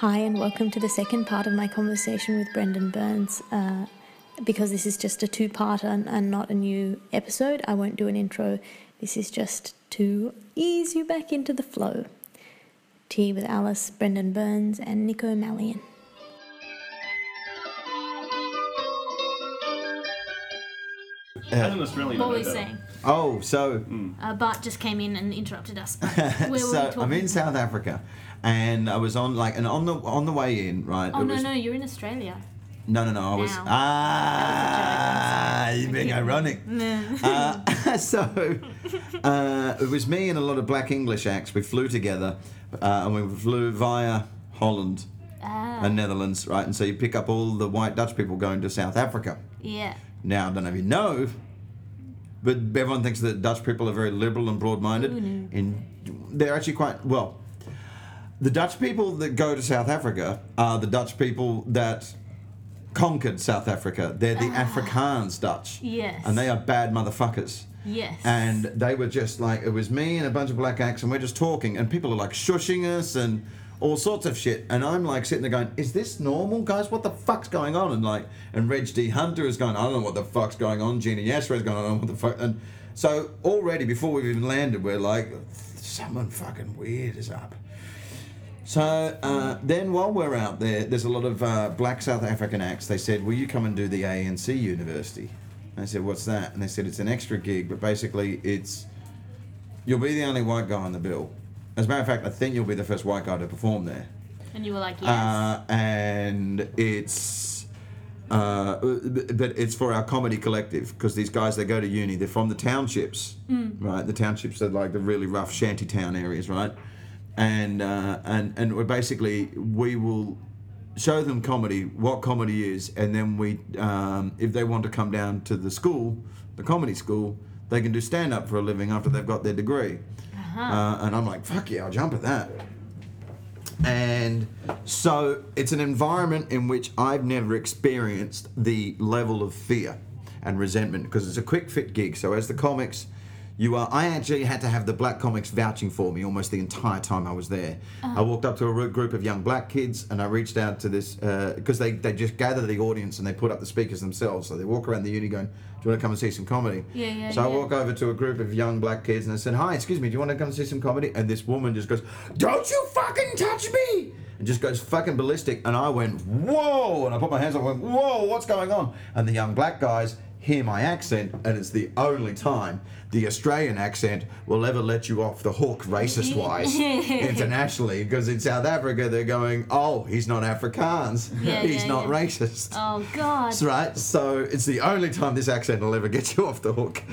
Hi, and welcome to the second part of my conversation with Brendan Burns. Uh, because this is just a two parter and, and not a new episode, I won't do an intro. This is just to ease you back into the flow. Tea with Alice, Brendan Burns, and Nico Malian. As an Australian, I What were know we that. saying? Oh, so Uh, Bart just came in and interrupted us. But where were so we I'm in South Africa, and I was on like and on the on the way in, right? oh it no, was, no, you're in Australia. no, no, no. I was Now. ah, was you're being Okay. ironic. Uh, so uh, it was me and a lot of Black English acts. We flew together, uh, and we flew via Holland Ah, and Netherlands, right? And so you pick up all the white Dutch people going to South Africa. yeah. Now, I don't know if you know, but everyone thinks that Dutch people are very liberal and broad-minded. Ooh, no. In they're actually quite well. The Dutch people that go to South Africa are the Dutch people that conquered South Africa. They're the ah. Afrikaans Dutch, Yes. and they are bad motherfuckers. Yes. And they were just like, it was me and a bunch of black acts, and we're just talking, and people are like shushing us and all sorts of shit. And I'm like sitting there going, is this normal, guys? What the fuck's going on? And like, and Reg D. Hunter is going, I don't know what the fuck's going on. Gina Yashere is going, I don't know what the fuck. And so already before we've even landed, we're like, someone fucking weird is up. So uh, then, while we're out there, there's a lot of uh, black South African acts. They said, "Will you come and do the ANC University?" I said, "What's that?" And they said, "It's an extra gig, but basically, it's you'll be the only white guy on the bill. As a matter of fact, I think you'll be the first white guy to perform there. and you were like, yes. Uh, and it's." Uh, but it's for our comedy collective because these guys they go to uni they're from the townships right the townships are like the really rough shanty town areas right and uh, and and we're basically we will show them comedy what comedy is and then we um, if they want to come down to the school the comedy school they can do stand up for a living after they've got their degree Uh-huh. uh, and I'm like fuck yeah I'll jump at that and so it's an environment in which I've never experienced the level of fear and resentment because it's a quick fit gig. So as the comics, you are. I actually had to have the black comics vouching for me almost the entire time I was there. Uh-huh. I walked up to a group of young black kids and I reached out to this uh, because they, they just gather the audience and they put up the speakers themselves. So they walk around the uni going, "Do you want to come and see some comedy?" Yeah, yeah, So I yeah. walk over to a group of young black kids and I said, Hi, excuse me, do you want to come and see some comedy? And this woman just goes, Don't you fucking touch me! And just goes fucking ballistic. And I went, Whoa! And I put my hands up and went, Whoa, what's going on? And the young black guys hear my accent, and it's the only time the Australian accent will ever let you off the hook racist wise internationally. Because in South Africa, they're going, Oh, he's not Afrikaans. Yeah, he's yeah, not yeah. racist. oh God. That's right. So it's the only time this accent will ever get you off the hook.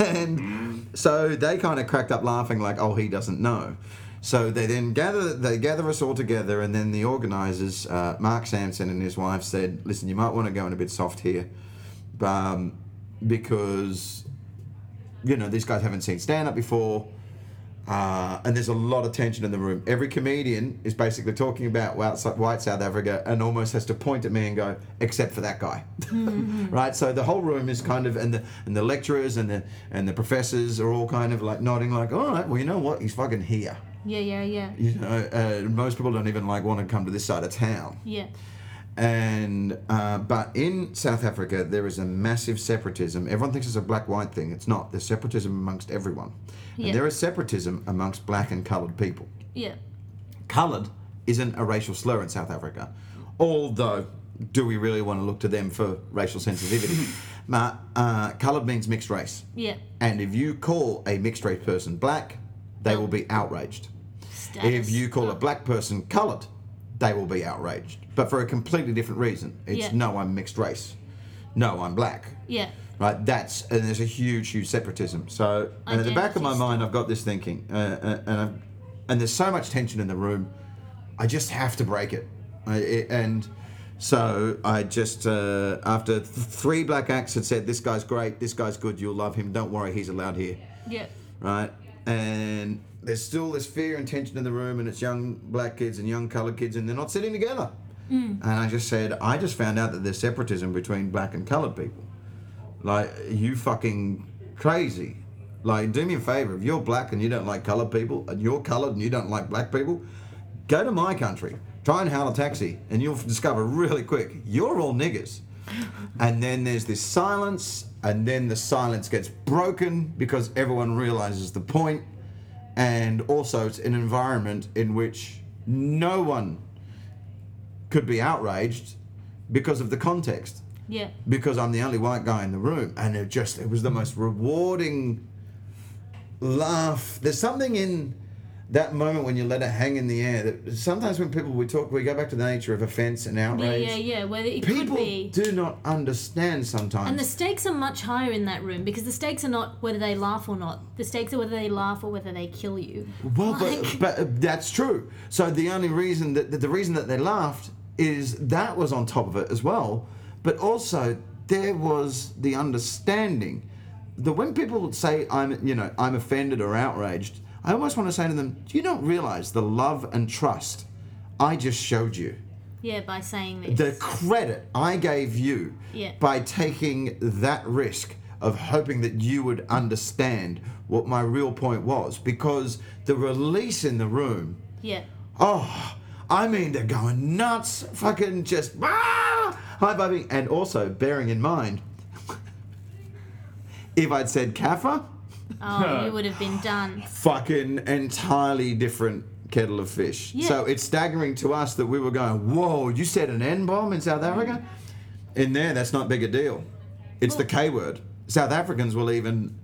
and so they kind of cracked up laughing, like, "Oh, he doesn't know." So they then gather they gather us all together, and then the organisers, uh, Mark Sampson and his wife, said, "Listen, you might want to go in a bit soft here, um, because you know these guys haven't seen stand up before." Uh, and there's a lot of tension in the room. Every comedian is basically talking about white white South Africa and almost has to point at me and go, except for that guy, right? So the whole room is kind of, and the and the lecturers and the and the professors are all kind of like nodding, like, all right, well, you know what, he's fucking here. Yeah, yeah, yeah, You know, uh, most people don't even like want to come to this side of town. yeah. And uh, but in South Africa, there is a massive separatism. Everyone thinks it's a black-white thing. It's not. There's separatism amongst everyone, Yeah. and there is separatism amongst black and coloured people. Yeah. Coloured isn't a racial slur in South Africa, although do we really want to look to them for racial sensitivity? Ma- uh, coloured means mixed race, Yeah. and if you call a mixed race person black, they Oh. will be outraged. Status. If you call Oh. a black person coloured, they will be outraged, but for a completely different reason. It's Yeah. no, I'm mixed race. No, I'm black. Yeah. Right, that's and there's a huge, huge separatism. So, and at the back of my mind, I've got this thinking, uh, uh, and I've, and there's so much tension in the room, I just have to break it, I, it and so I just uh, after th- three black acts had said, "This guy's great, this guy's good, you'll love him. Don't worry, he's allowed here." Yeah. right? And there's still this fear and tension in the room, and it's young black kids and young coloured kids, and they're not sitting together. Mm. And I just said, I just found out that there's separatism between black and coloured people. Like, you fucking crazy. Like, do me a favour, if you're black and you don't like coloured people, and you're coloured and you don't like black people, go to my country. Try and hail a taxi, and you'll discover really quick you're all niggers. And then there's this silence, and then the silence gets broken because everyone realizes the point, and also it's an environment in which no one could be outraged because of the context Yeah. because I'm the only white guy in the room, and it just it was the most rewarding laugh. There's something in that moment when you let it hang in the air. That sometimes when people we talk, we go back to the nature of offence and outrage. yeah, yeah. Whether it People could be. do not understand sometimes. And the stakes are much higher in that room because the stakes are not whether they laugh or not. The stakes are whether they laugh or whether they kill you. Well, Like- but, but uh, that's true. So the only reason that that the reason that they laughed is that was on top of it as well. But also there was the understanding that when people say I'm you know I'm offended or outraged, I almost want to say to them, do you not realize the love and trust I just showed you? Yeah, by saying this. The credit I gave you Yeah. by taking that risk of hoping that you would understand what my real point was because the release in the room yeah. oh i mean they're going nuts fucking just ah, high fiving and also bearing in mind if i'd said kaffir Oh, you would have been done. fucking entirely different kettle of fish. Yeah. So it's staggering to us that we were going, whoa, you said an N bomb in South Africa? In there, that's not big a deal. It's the K word. South Africans will even,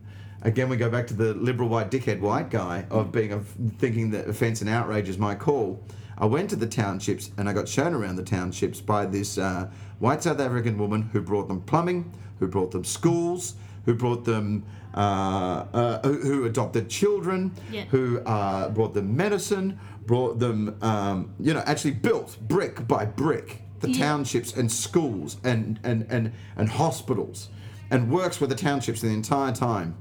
again, we go back to the liberal white dickhead white guy of being of thinking that offence and outrage is my call. I went to the townships and I got shown around the townships by this uh, white South African woman who brought them plumbing, who brought them schools, who brought them, uh, uh, who, adopted children, Yeah. who uh, brought them medicine, brought them, um, you know, actually built brick by brick the Yeah. townships and schools and, and, and, and hospitals and works with the townships the entire time.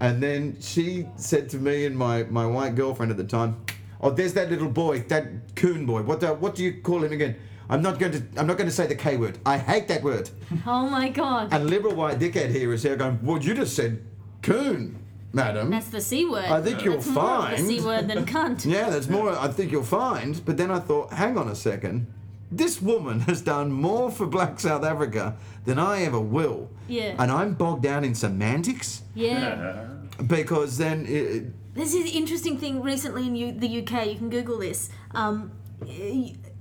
And then she said to me and my, my white girlfriend at the time, "Oh, there's that little boy, that coon boy. What the, what do you call him again? I'm not going to I'm not going to say the K word. I hate that word." Oh my god. And liberal white dickhead here is here going, "Well, you just said coon, madam." That's the C word. I think you'll That's more of a C word than cunt. Yeah, that's more. I think you'll find. But then I thought, hang on a second. This woman has done more for Black South Africa than I ever will. Yeah. And I'm bogged down in semantics Yeah. because then it, This is an interesting thing recently in U- the UK. You can Google this. Um,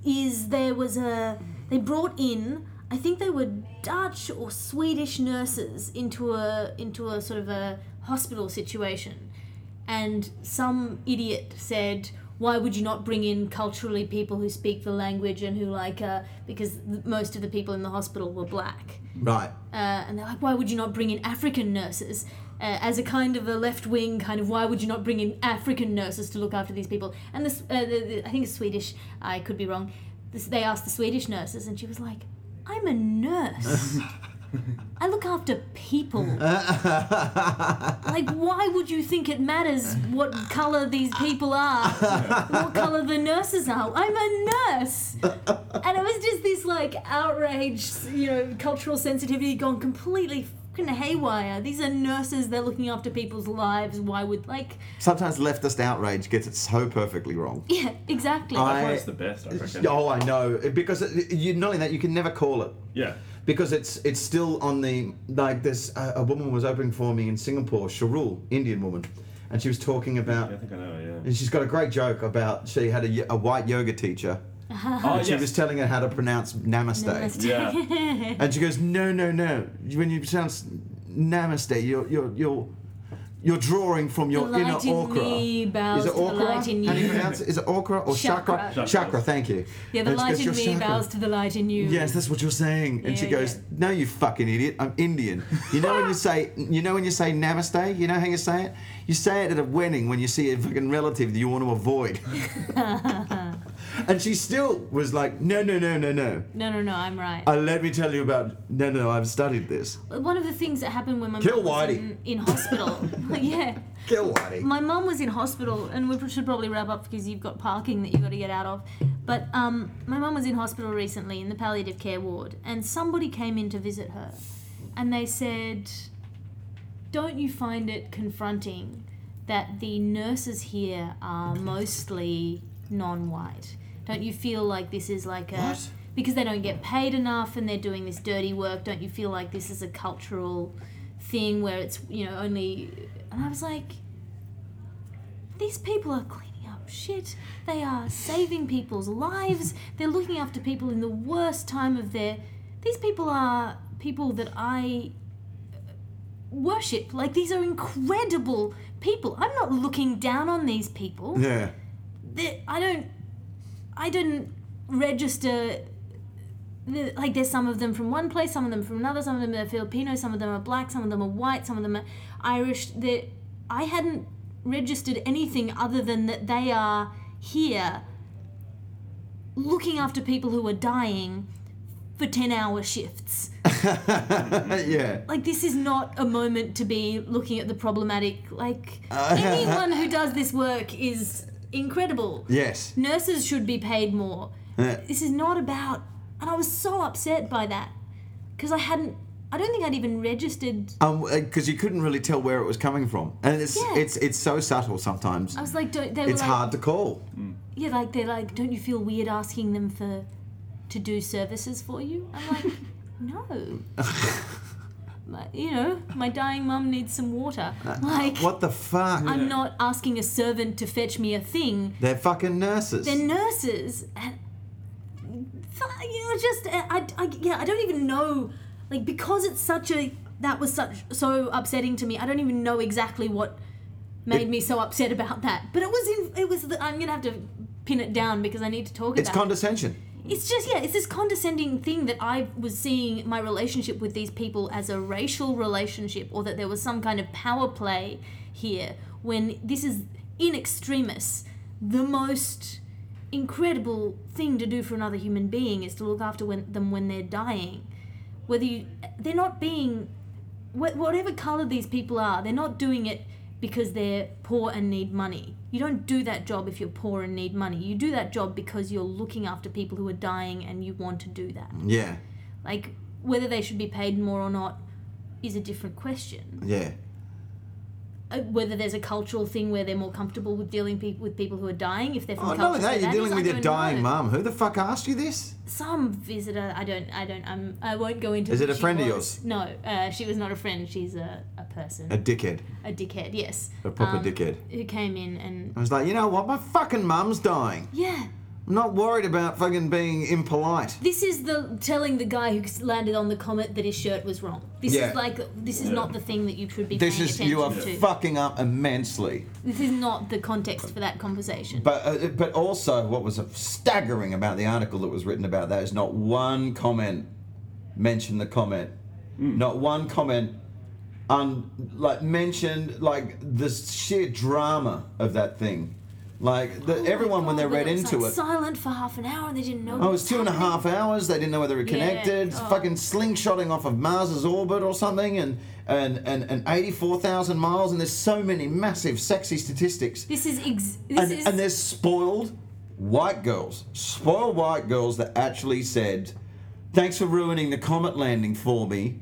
is there was a they brought in I think they were Dutch or Swedish nurses into a into a sort of a hospital situation, and some idiot said. Why would you not bring in culturally people who speak the language and who like uh, because most of the people in the hospital were black right. uh, and they're like, why would you not bring in African nurses? Uh, as a kind of a left wing kind of, why would you not bring in African nurses to look after these people? And this, uh, the, the, I think it's Swedish. I could be wrong. This, they asked the Swedish nurses, and she was like, "I'm a nurse. I look after people. like, why would you think it matters what color these people are? what color the nurses are? I'm a nurse." and it was just this like outrage, you know, cultural sensitivity gone completely fucking haywire. These are nurses; they're looking after people's lives. Why would like? Sometimes leftist outrage gets it so perfectly wrong. Yeah, exactly. I- That's the best, I reckon. Oh, I know. Because it, you not only that, you can never call it. Yeah. because it's it's still on the like this uh, a woman was opening for me in Singapore, Sharul, Indian woman, and she was talking about Yeah, I think I know, yeah. and she's got a great joke about she had a white yoga teacher. Oh, and she yes. was telling her how to pronounce namaste. Namaste. Yeah. And she goes, no, no, no. When you pronounce namaste, you're you're you're you're drawing from your The inner light okra. Is it to the okra? How do you you. pronounce it? Is it okra or chakra? Chakra. Chakra. Chakra, thank you. Yeah, the And light goes, in me chakra." bows to the light in you. Yes, that's what you're saying. And she goes, yeah. "No, you fucking idiot. I'm Indian. You know when you say, you know when you say namaste. You know how you say it. You say it at a wedding when you see a fucking relative that you want to avoid." and she still was like, "No, no, no, no, no. No, no, no. I'm right. Uh, let me tell you about. No, no, I've studied this. One of the things that happened when my Kill mum was Whitey. in, in hospital. yeah. Kill Whitey. My mum was in hospital, and we should probably wrap up because you've got parking that you've got to get out of. But um, my mum was in hospital recently in the palliative care ward, and somebody came in to visit her, and they said, "Don't you find it confronting that the nurses here are mostly non-white? Don't you feel like this is like a What? because they don't get paid enough and they're doing this dirty work? Don't you feel like this is a cultural thing where it's you know only? And I was like, these people are cleaning up shit. They are saving people's lives. They're looking after people in the worst time of their. These people are people that I worship. Like these are incredible people. I'm not looking down on these people. Yeah. They- I don't. I didn't register. the- Like there's some of them from one place, some of them from another. Some of them are Filipino, some of them are black, some of them are white, some of them are Irish. That I hadn't registered anything other than that they are here looking after people who are dying for 10 hour shifts. yeah. Like, this is not a moment to be looking at the problematic. Like, Uh, anyone who does this work is incredible. Yes. Nurses should be paid more. Yeah. This is not about. And I was so upset by that. Because I hadn't. I don't think I'd even registered. Um, because you couldn't really tell where it was coming from, and it's Yeah. it's it's so subtle sometimes. I was like, don't. They were It's like, hard to call. Yeah, like they're like, don't you feel weird asking them for to do services for you? I'm like, no. My, you know, my dying mum needs some water. Like, Uh, What the fuck? I'm not asking a servant to fetch me a thing. They're fucking nurses. They're nurses, and fu- you know, just I, I, yeah, I don't even know, like because it's such a that was such so upsetting to me. I don't even know exactly what made It- me so upset about that. But it was in it was the, I'm gonna have to pin it down because I need to talk it's about. it. condescension. It's just yeah, it's this condescending thing that I was seeing my relationship with these people as a racial relationship, or that there was some kind of power play here. When this is in extremis, the most incredible thing to do for another human being is to look after when, them when they're dying. Whether you, they're not being, wh- whatever color these people are, they're not doing it because they're poor and need money. You don't do that job if you're poor and need money. You do that job because you're looking after people who are dying and you want to do that. Yeah. Like, whether they should be paid more or not is a different question. Yeah. Uh, whether there's a cultural thing where they're more comfortable with dealing pe- with people who are dying, if they're from Oh, not cultures only that, you're dealing with your dying mum. Who the fuck asked you this? Some visitor, I don't, I don't, I'm, I won't go into. Is it a friend of yours? No, uh, she was not a friend. She's a, a person, A dickhead. a dickhead. Yes, A proper Um, dickhead. who came in and I was like, you know what? My fucking mum's dying. yeah. I'm not worried about fucking being impolite. This is the telling the guy who landed on the comet that his shirt was wrong. This Yeah. is like this is Yeah. not the thing that you should be This paying is attention you are to. fucking up immensely. this is not the context for that conversation. But uh, but also, what was staggering about the article that was written about that is not one comment mentioned the comment, not one comment un like mentioned like the sheer drama of that thing. Like the, Oh everyone when they read it was, into like, it. silent for half an hour and they didn't know. Oh, it was two and a half hours. They didn't know whether it Yeah, connected. oh. Fucking slingshotting off of Mars's orbit or something, and and and, and eighty four thousand miles. And there's so many massive, sexy statistics. This is ex- this and, is and there's spoiled white girls, spoiled white girls that actually said, "Thanks for ruining the comet landing for me,"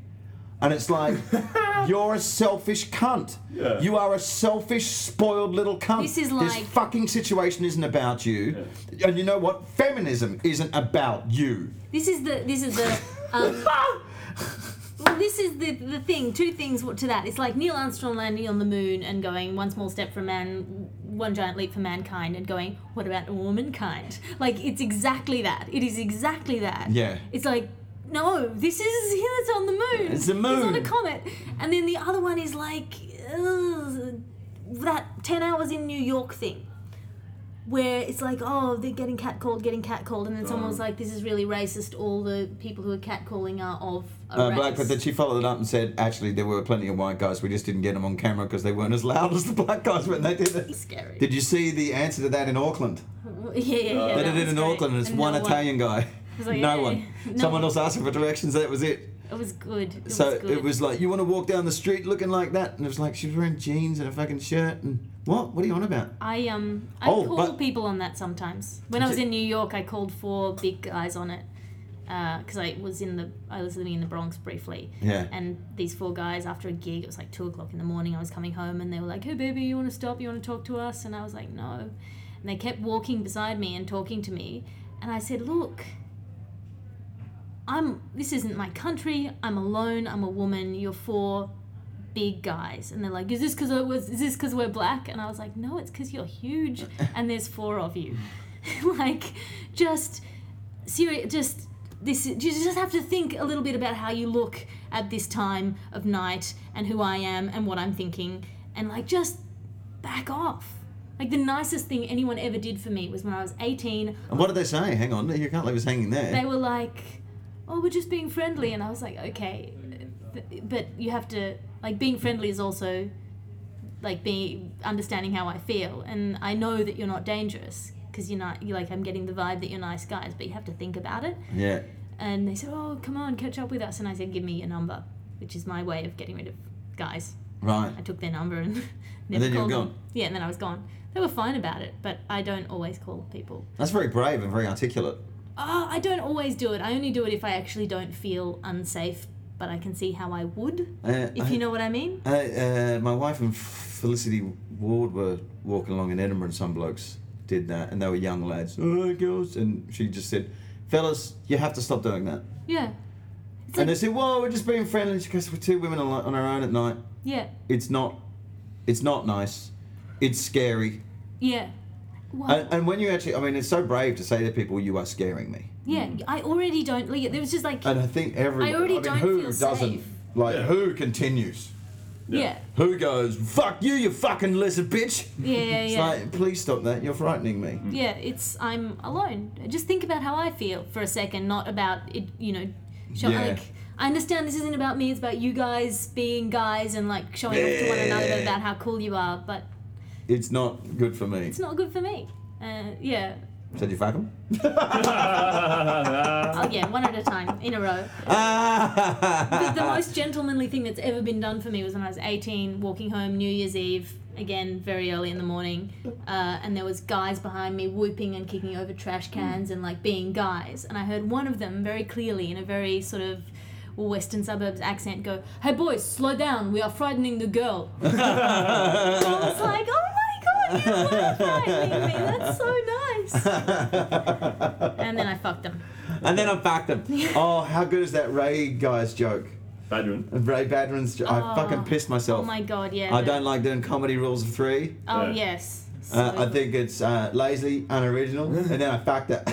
and it's like. You're a selfish cunt. Yeah. You are a selfish, spoiled little cunt. This is like- this fucking situation isn't about you. And you know what? Feminism isn't about you. this is the this is the um, well this is the the thing. Two things to that. It's like Neil Armstrong landing on the moon and going one small step for man, one giant leap for mankind, and going what about womankind? Like it's exactly that. It is exactly that. Yeah. It's like. No, this is here. It's on the moon. It's the It's on a comet, and then the other one is like ugh, that ten hours in New York thing where it's like, oh, they're getting catcalled, getting catcalled, and then someone was like, this is really racist. All the people who are catcalling are of a Uh, race. black, but then she followed it up and said, actually, there were plenty of white guys. We just didn't get them on camera because they weren't as loud as the black guys when they did it. Scary. Did you see the answer to that in Auckland? yeah, yeah, yeah. they did it in great. Auckland, and it's And one no Italian guy. Like, no "Hey." one. No Someone else asked for directions. That was it. It was good. It so was good. it was like, you want to walk down the street looking like that, and it was like she was wearing jeans and a fucking shirt. And what? What are you on about? I um I Oh, call but- people on that sometimes. When I was in New York, I called four big guys on it because I was in the I was living in the Bronx briefly. Yeah. And these four guys, after a gig, it was like two o'clock in the morning. I was coming home, and they were like, "Hey, baby, you want to stop? You want to talk to us?" And I was like, "No." And they kept walking beside me and talking to me. And I said, Look, I'm this isn't my country. I'm alone. I'm a woman. You're four big guys. And they're like, Is this because I was is this because we're black? And I was like, No, it's because you're huge and there's four of you. like just serious just this you just have to think a little bit about how you look at this time of night and who I am and what I'm thinking and like just back off. Like the nicest thing anyone ever did for me was when I was 18. And what did they say? Hang on, you can't leave us hanging there. They were like, "Oh, we're just being friendly," and I was like, "Okay," but you have to like being friendly is also like being understanding how I feel, and I know that you're not dangerous because you're not. You like I'm getting the vibe that you're nice guys, but you have to think about it. yeah. And they said, "Oh, come on, catch up with us," and I said, "Give me your number," which is my way of getting rid of guys. Right. I took their number and never then you were called them. gone. Yeah, and then I was gone. They were fine about it, but I don't always call people. That's very brave and very articulate. Oh, I don't always do it. I only do it if I actually don't feel unsafe, but I can see how I would, Uh, if I- you know what I mean. Uh, uh, my wife and Felicity Ward were walking along in Edinburgh, and some blokes did that, and they were young lads. Oh, girls, and she just said, "Fellas, you have to stop doing that." Yeah. And they said, "Well, we're just being friendly because we're two women on our own at night. yeah, It's not, it's not nice. It's scary." yeah. Well, And, and when you actually, I mean, it's so brave to say to people, "You are scaring me." yeah, I already don't. Like, there was just like, And I think everyone, I already mean, don't who feel doesn't, safe. like, Yeah. who continues? yeah, Who goes, "Fuck you, you fucking lizard bitch"? yeah, yeah, It's yeah. like, please stop that. You're frightening me. Mm. yeah, it's I'm alone. Just think about how I feel for a second, not about it. You know, show, Yeah. like I understand this isn't about me. It's about you guys being guys and like showing off to one another about how cool you are. But It's not good for me. it's not good for me. Uh, yeah. Said you fuck him? Oh yeah, one at a time in a row. the, the most gentlemanly thing that's ever been done for me was when I was 18, walking home New Year's Eve, again very early in the morning, uh, and there was guys behind me whooping and kicking over trash cans and like being guys, and I heard one of them very clearly in a very sort of western suburbs accent go, "Hey boys, slow down, we are frightening the girl." I was like, "Oh my god, you me. That's so nice." And then I fucked them. and then I fucked him. Oh, how good is that Ray guy's joke? Badran. Ray Badran's joke. I Oh. fucking pissed myself. Oh my god, yeah. I the- don't like doing comedy rules of three. Oh Yeah. yes. Uh, I think it's uh, lazy, unoriginal, and then I fucked it.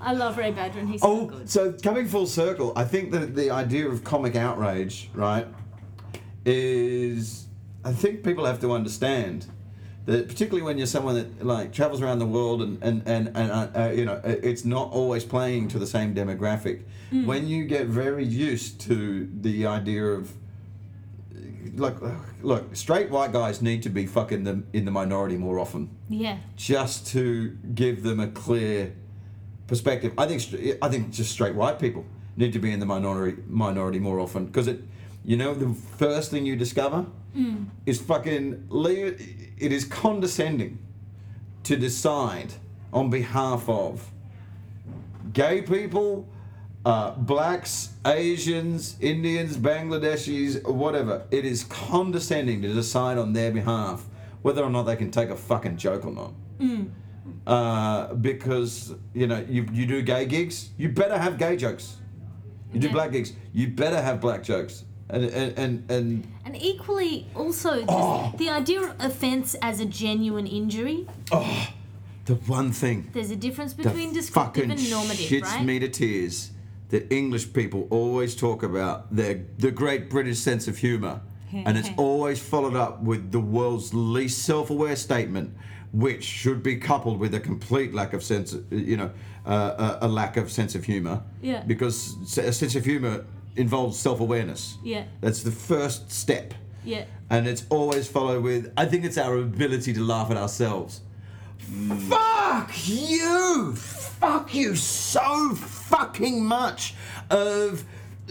I love Ray Badran. He's so oh, good. so coming full circle, I think that the idea of comic outrage, right, is I think people have to understand that particularly when you're someone that like travels around the world and and and, and uh, uh, you know it's not always playing to the same demographic. When you get very used to the idea of like look, straight white guys need to be fucking the in the minority more often Yeah. just to give them a clear perspective. I think I think just straight white people need to be in the minority minority more often because it, you know, the first thing you discover is fucking le- it is condescending to decide on behalf of gay people. Uh, blacks, Asians, Indians, Bangladeshis, whatever. It is condescending to decide on their behalf whether or not they can take a fucking joke or not uh, because you know you, you do gay gigs, you better have gay jokes. You do Yeah. black gigs, you better have black jokes. And and and, and And equally, also, Oh. the idea of offence as a genuine injury. the one thing There's a difference between descriptive fucking and normative, shits right? me to tears that English people always talk about their the great British sense of humour, and it's always followed up with the world's least self-aware statement, which should be coupled with a complete lack of sense, you know, uh, a, a lack of sense of humour. Yeah. Because a sense of humour involves self-awareness. Yeah. That's the first step. Yeah. And it's always followed with, I think it's our ability to laugh at ourselves. Mm. Fuck you! Fuck you so fucking much! Of,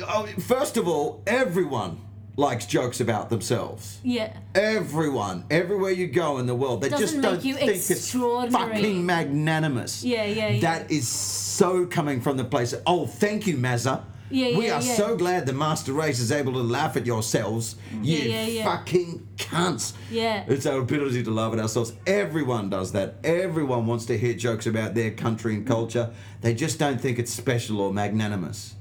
oh, first of all, everyone likes jokes about themselves. Yeah. Everyone, everywhere you go in the world, they just Doesn't make don't you think it's fucking magnanimous. Yeah, yeah, yeah. That is so coming from the place. Of, oh, thank you, Mazza. Yeah, we yeah, are yeah. so glad the master race is able to laugh at yourselves, mm-hmm. you Yeah, fucking cunts. Yeah. It's our ability to laugh at ourselves. Everyone does that. Everyone wants to hear jokes about their country and culture. They just don't think it's special or magnanimous.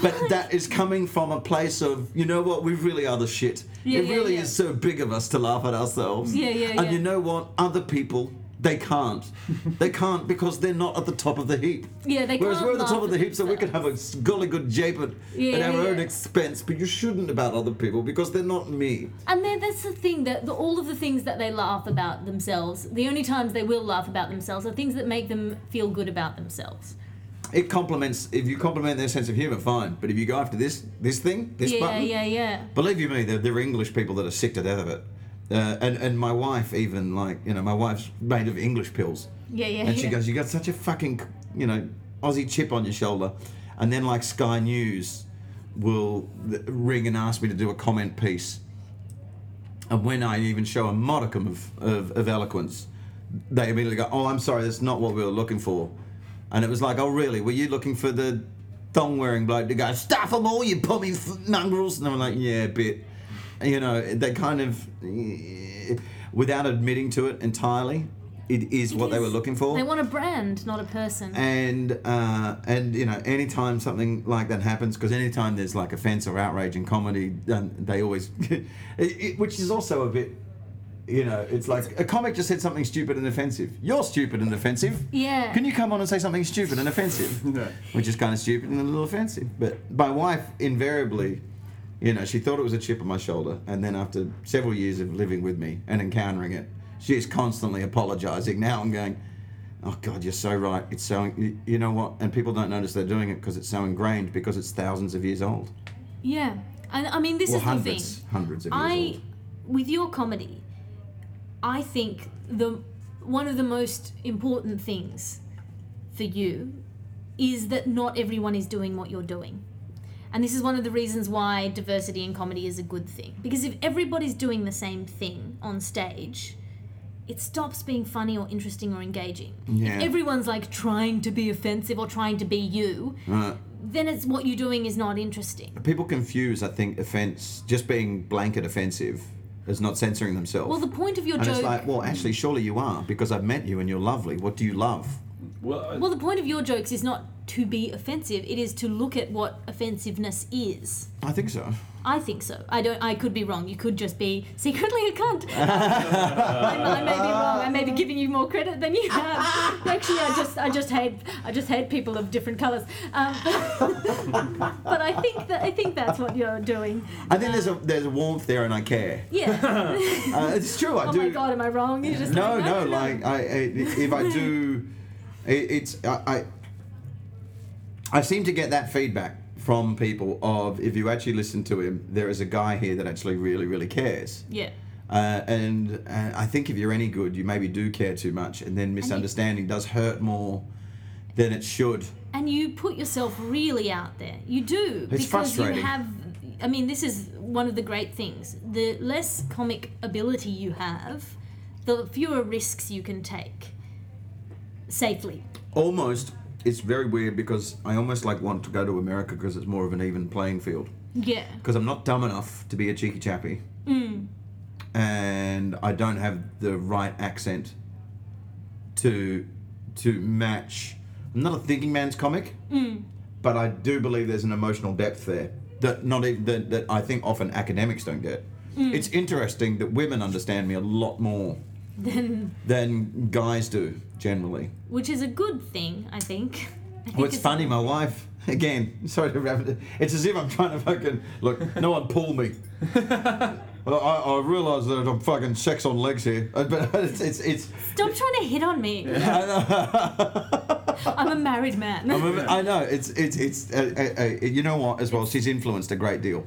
But that is coming from a place of, you know what, we really are the shit. It really is so big of us to laugh at ourselves. Yeah, yeah, And you know what? Other people, they can't. they can't because they're not at the top of the heap. Yeah, they Whereas can't Whereas we're at the top of the heap, so we can have a golly good jape at, Yeah, at our yeah, own expense, but you shouldn't about other people because they're not me. And then that's the thing that the, all of the things that they laugh about themselves, the only times they will laugh about themselves are things that make them feel good about themselves. It complements, if you compliment their sense of humour, fine. But if you go after this this thing, this button, yeah, button, yeah, yeah. Believe you me, there, there are English people that are sick to death of it. Uh, and, and my wife, even, like, you know, my wife's made of English pills. Yeah, yeah, And she yeah. goes, You got such a fucking, you know, Aussie chip on your shoulder. And then, like, Sky News will ring and ask me to do a comment piece. And when I even show a modicum of, of, of eloquence, they immediately go, Oh, I'm sorry, that's not what we were looking for. And it was like, Oh, really? Were you looking for the thong wearing bloke to go, Stuff them all, you pummy f- mongrels? And I'm like, Yeah, a bit. You know, they kind of, without admitting to it entirely, it is what they were looking for They want a brand, not a person. and uh, and you know anytime something like that happens because anytime there's like offense or outrage in comedy they always it, it, which is also a bit you know it's like a comic just said something stupid and offensive you're stupid and offensive Yeah. can you come on and say something stupid and offensive Yeah. which is kind of stupid and a little offensive but my wife invariably you know she thought it was a chip on my shoulder and then after several years of living with me and encountering it she's constantly apologizing now I'm going oh god you're so right it's so you, know what and people don't notice they're doing it because it's so ingrained because it's thousands of years old yeah. And I mean, this well is the thing. hundreds of years I, old with your comedy, I think the one of the most important things for you is that not everyone is doing what you're doing. And this is one of the reasons why diversity in comedy is a good thing. Because if everybody's doing the same thing on stage, it stops being funny or interesting or engaging. Yeah. If everyone's like trying to be offensive or trying to be you, Right. then it's what you're doing is not interesting. people confuse i think offense just being blanket offensive as not censoring themselves Well, the point of your and joke. it's like well actually surely you are because i've met you and you're lovely what do you love Well, I- Well, the point of your jokes is not to be offensive. It is to look at what offensiveness is. i think so I think so. I don't. I could be wrong. You could just be secretly a cunt. I, I may be wrong. I may be giving you more credit than you have. Actually, I just, I just hate, I just hate people of different colours. Um, but I think that I think that's what you're doing. I think there's a there's a warmth there, and I care. Yeah. Uh, it's true. I oh do. my god, am I wrong? You just no, like, no. Like I, I if I do, it, it's I, I. I seem to get that feedback from people of if you actually listen to him, there is a guy here that actually really, really cares. Yeah. Uh, and uh, I think if you're any good, you maybe do care too much, and then misunderstanding does hurt more than it should. and you put yourself really out there. You do It's because you have. I mean, this is one of the great things. The less comic ability you have, the fewer risks you can take safely. Almost, it's very weird because I almost like want to go to America because it's more of an even playing field. Yeah. because I'm not dumb enough to be a cheeky chappy, Mm. and I don't have the right accent to to match. I'm not a thinking man's comic, Mm. but I do believe there's an emotional depth there that not even that, that I think often academics don't get. Mm. It's interesting that women understand me a lot more Then, than guys do generally. which is a good thing, I think. I think Well, it's funny. My wife, again, sorry to wrap it. It's as if I'm trying to fucking look. No one pull me. I, I realise that I'm fucking sex on legs here, but it's it's. it's Stop trying to hit on me. I'm a married man. I'm a- I know. It's it's it's. Uh, uh, uh, you know what? As well, she's influenced a great deal.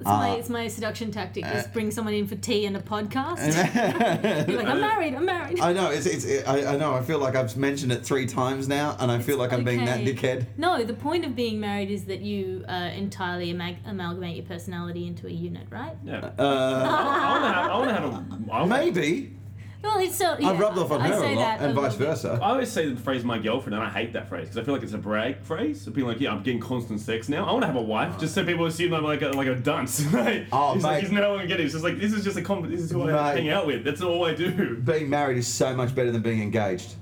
It's my, Uh, it's my seduction tactic. Just bring someone in for tea and a podcast. I Be like, I'm married. I'm married. I know. It's it's. It, I, I know. I feel like I've mentioned it three times now, and I feel like I'm being that dickhead. No, the point of being married is that you uh, entirely amag- amalgamate your personality into a unit, right? yeah. Uh, I want to have. I want to have a. I wanna- maybe. Well, it's so. Yeah, I've rubbed off on I her say a lot, that and a vice little bit. versa. I always say the phrase "my girlfriend," and I hate that phrase because I feel like it's a brag phrase. Of being like, "Yeah, I'm getting constant sex now. I want to have a wife," just so people assume I'm like a, like a dunce. Like, Oh, he's, like, mate. he's never gonna get it. It's just like this is just a com- This is who I Mate. hang out with. That's all I do. Being married is so much better than being engaged.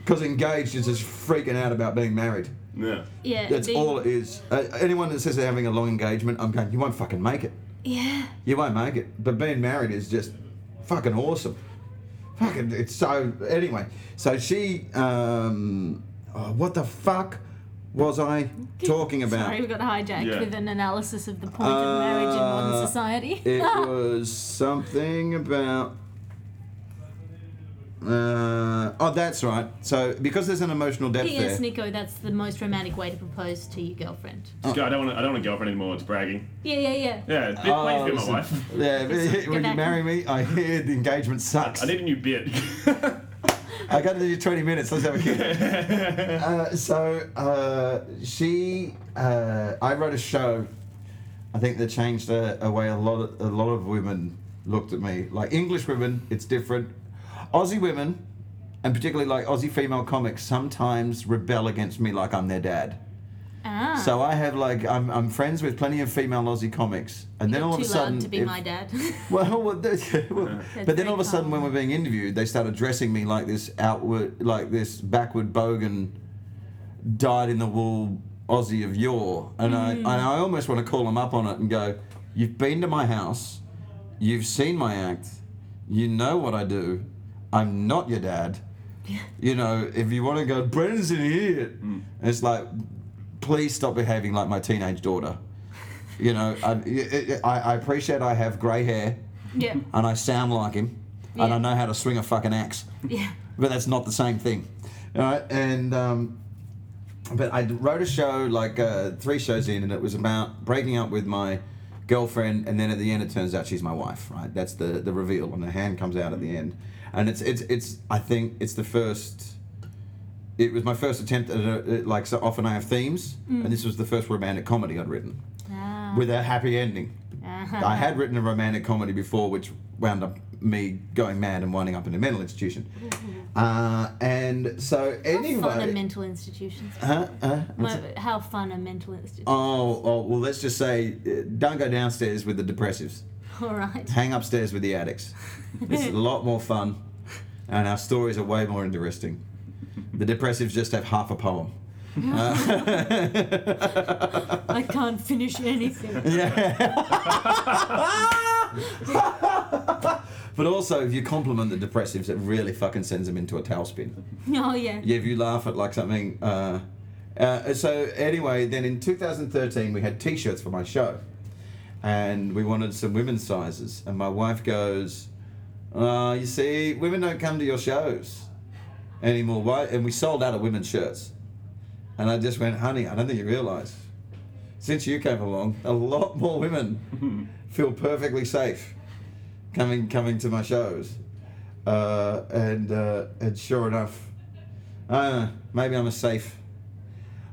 Because engaged is just freaking out about being married. Yeah. Yeah. That's being- all it is. Uh, anyone that says they're having a long engagement, I'm going, you won't fucking make it. Yeah. You won't make it. But being married is just fucking awesome. Fucking, it's so. Anyway, so she. Um, oh, what the fuck was I talking about? Sorry, we got hijacked Yeah. with an analysis of the point of marriage in modern Uh, society. It was something about. Uh, oh, that's right. So because there's an emotional depth P.S. there. Nico, that's the most romantic way to propose to your girlfriend. Just go, I don't want. I don't want a girlfriend anymore. It's bragging. Yeah, yeah, yeah. Yeah. Please, Oh, please be my listen. wife. Yeah, Get when you back. marry me, I hear the engagement sucks. I need a new bit. I got to do 20 minutes. Let's have a kid. uh, so uh, she, uh, I wrote a show. I think that changed a, a way a lot of a lot of women looked at me. Like English women, it's different. Aussie women, and particularly like Aussie female comics, sometimes rebel against me like I'm their dad. Ah. So I have like I'm, I'm friends with plenty of female Aussie comics, and then You're all of a sudden, loud to be if- my dad. well, well, the- well, but then all of a sudden, when we're being interviewed, they start addressing me like this outward, like this backward bogan, dyed in the wool Aussie of yore, and I and I almost want to call them up on it and go, "You've been to my house, you've seen my act, you know what I do. I'm not your dad. You know, if you want to go, Brendan's an idiot. It's like, please stop behaving like my teenage daughter. You know, I, I, I appreciate I have grey hair yeah. and I sound like him, Yeah. and I know how to swing a fucking axe, Yeah. but that's not the same thing. All right, and um, but I wrote a show like uh, three shows in, and it was about breaking up with my girlfriend, and then at the end it turns out she's my wife. Right, that's the the reveal, and the hand comes out at the end, and it's it's it's I think it's the first. It was my first attempt at a, like so often I have themes, and this was the first romantic comedy I'd written Ah. with a happy ending. Uh-huh. I had written a romantic comedy before, which wound up me going mad and winding up in a mental institution. Uh, and so How fun are mental institutions? huh? Uh, How fun are mental institutions? oh, oh, well, let's just say, uh, don't go downstairs with the depressives. All right. Hang upstairs with the addicts. It's a lot more fun, and our stories are way more interesting. The depressives just have half a poem. Uh, I can't finish anything. but also, if you compliment the depressives, it really fucking sends them into a tailspin. Oh yeah. Yeah, if you laugh at like something. Uh, uh, so anyway, then in 2013 we had T-shirts for my show, and we wanted some women's sizes, and my wife goes, uh, "You see, women don't come to your shows anymore. Why?" And we sold out of women's shirts, and I just went, "Honey, I don't think you realize. Since you came along, a lot more women feel perfectly safe coming coming to my shows, uh, and uh, and sure enough, uh, maybe I'm a safe.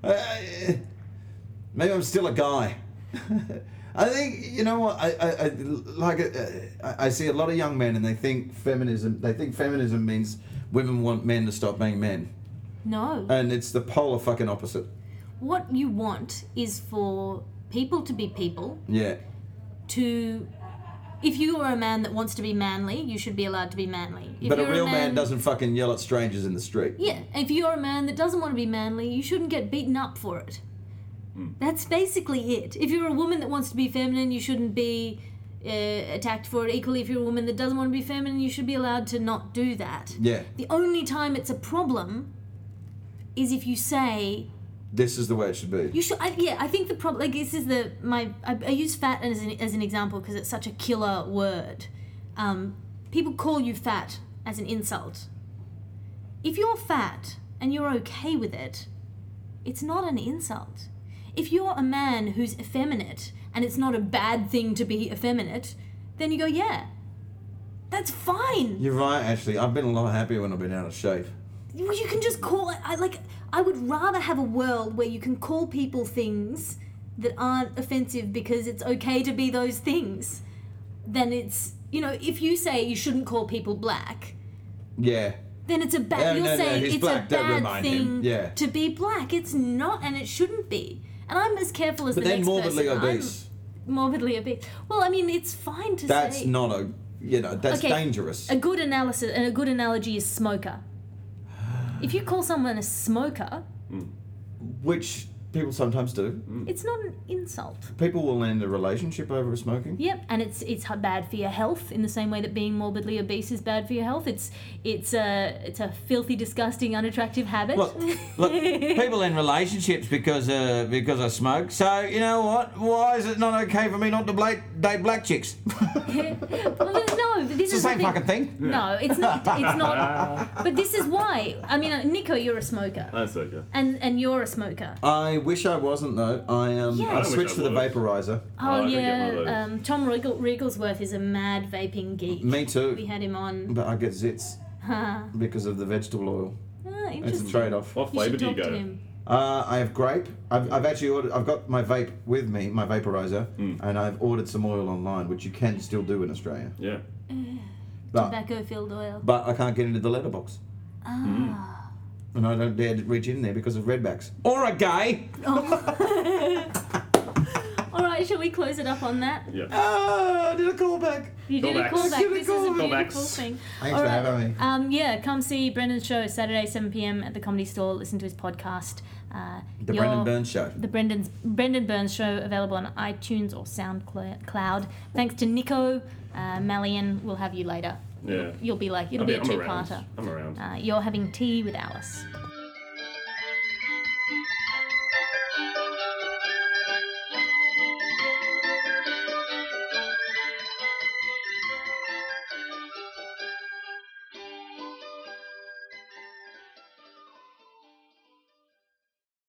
Uh, maybe I'm still a guy. I think you know what I, I, I like. Uh, I, see a lot of young men, and they think feminism. They think feminism means women want men to stop being men, No. and it's the polar fucking opposite. what you want is for people to be people. Yeah, To, if you are a man that wants to be manly, you should be allowed to be manly. If but a real man doesn't fucking yell at strangers in the street. Yeah, if you're a man that doesn't want to be manly, you shouldn't get beaten up for it. That's basically it. If you're a woman that wants to be feminine, you shouldn't be uh, attacked for it. Equally, if you're a woman that doesn't want to be feminine, you should be allowed to not do that. Yeah, The only time it's a problem is if you say this is the way it should be. you should. I, yeah, I think the problem. Like this is the my. I, I use fat as an as an example because it's such a killer word. Um, people call you fat as an insult. If you're fat and you're okay with it, it's not an insult. If you're a man who's effeminate and it's not a bad thing to be effeminate, then you go, yeah, that's fine. You're right, actually. I've been a lot happier when I've been out of shape. Well, you can just call it. I like. I would rather have a world where you can call people things that aren't offensive because it's okay to be those things, than it's you know, if you say you shouldn't call people black, Yeah. then it's a bad. You're no, no, saying he's it's black, a bad thing. Yeah. to be black. It's not, and it shouldn't be. And I'm as careful as But the next morbidly person. I'm obese. morbidly obese. Well, I mean, it's fine to say That's say. not a, you know, that's Okay, dangerous. A good analysis and a good analogy is smoker. If you call someone a smoker, Which people sometimes do. it's not an insult. People will end a relationship over smoking. Yep, and it's it's bad for your health in the same way that being morbidly obese is bad for your health. It's it's a it's a filthy, disgusting, unattractive habit. Look, look, people in relationships because uh, because I smoke. So you know what? Why is it not okay for me not to bla- date black chicks? Well, no, this it's the is same thing. fucking thing. No, it's not. It's not. But this is why. I mean, uh, Nico, you're a smoker, That's okay. and and you're a smoker. I wish I wasn't though. I um Yeah. I I wish switched I to the was. vaporizer. Oh, I could get one of yeah, those. um, Tom Riegel, Rieglesworth is a mad vaping geek. Me too. We too. had him on. But I get zits Ah, because of the vegetable oil. It's a interesting. trade-off. What You flavour should do you talk to go? him. Uh, I have grape. I've, I've actually ordered. I've got my vape with me, my vaporizer, Hmm. and I've ordered some oil online, which you can still do in Australia. Yeah. But Tobacco filled oil. but I can't get into the letterbox. Ah. And I don't dare to reach in there because of redbacks. Or a gay. All right, shall we close it up on that? Yeah. Ah, I did a callback. You did a callback. Did a This is a call- beautiful Callbacks. thing. Thanks All for right. having me. Um, yeah, come see Brendan's show Saturday 7 p.m. at the Comedy Store. Listen to his podcast. Uh, The your- Brendan Burns Show. The Brendan's Brendan Burns Show available on iTunes or SoundCloud. Thanks to Nico, uh, Malian. We'll have you later. Yeah. You'll be like it'll I be mean, a I'm two around. parter. I'm around. Uh, you're having tea with Alice.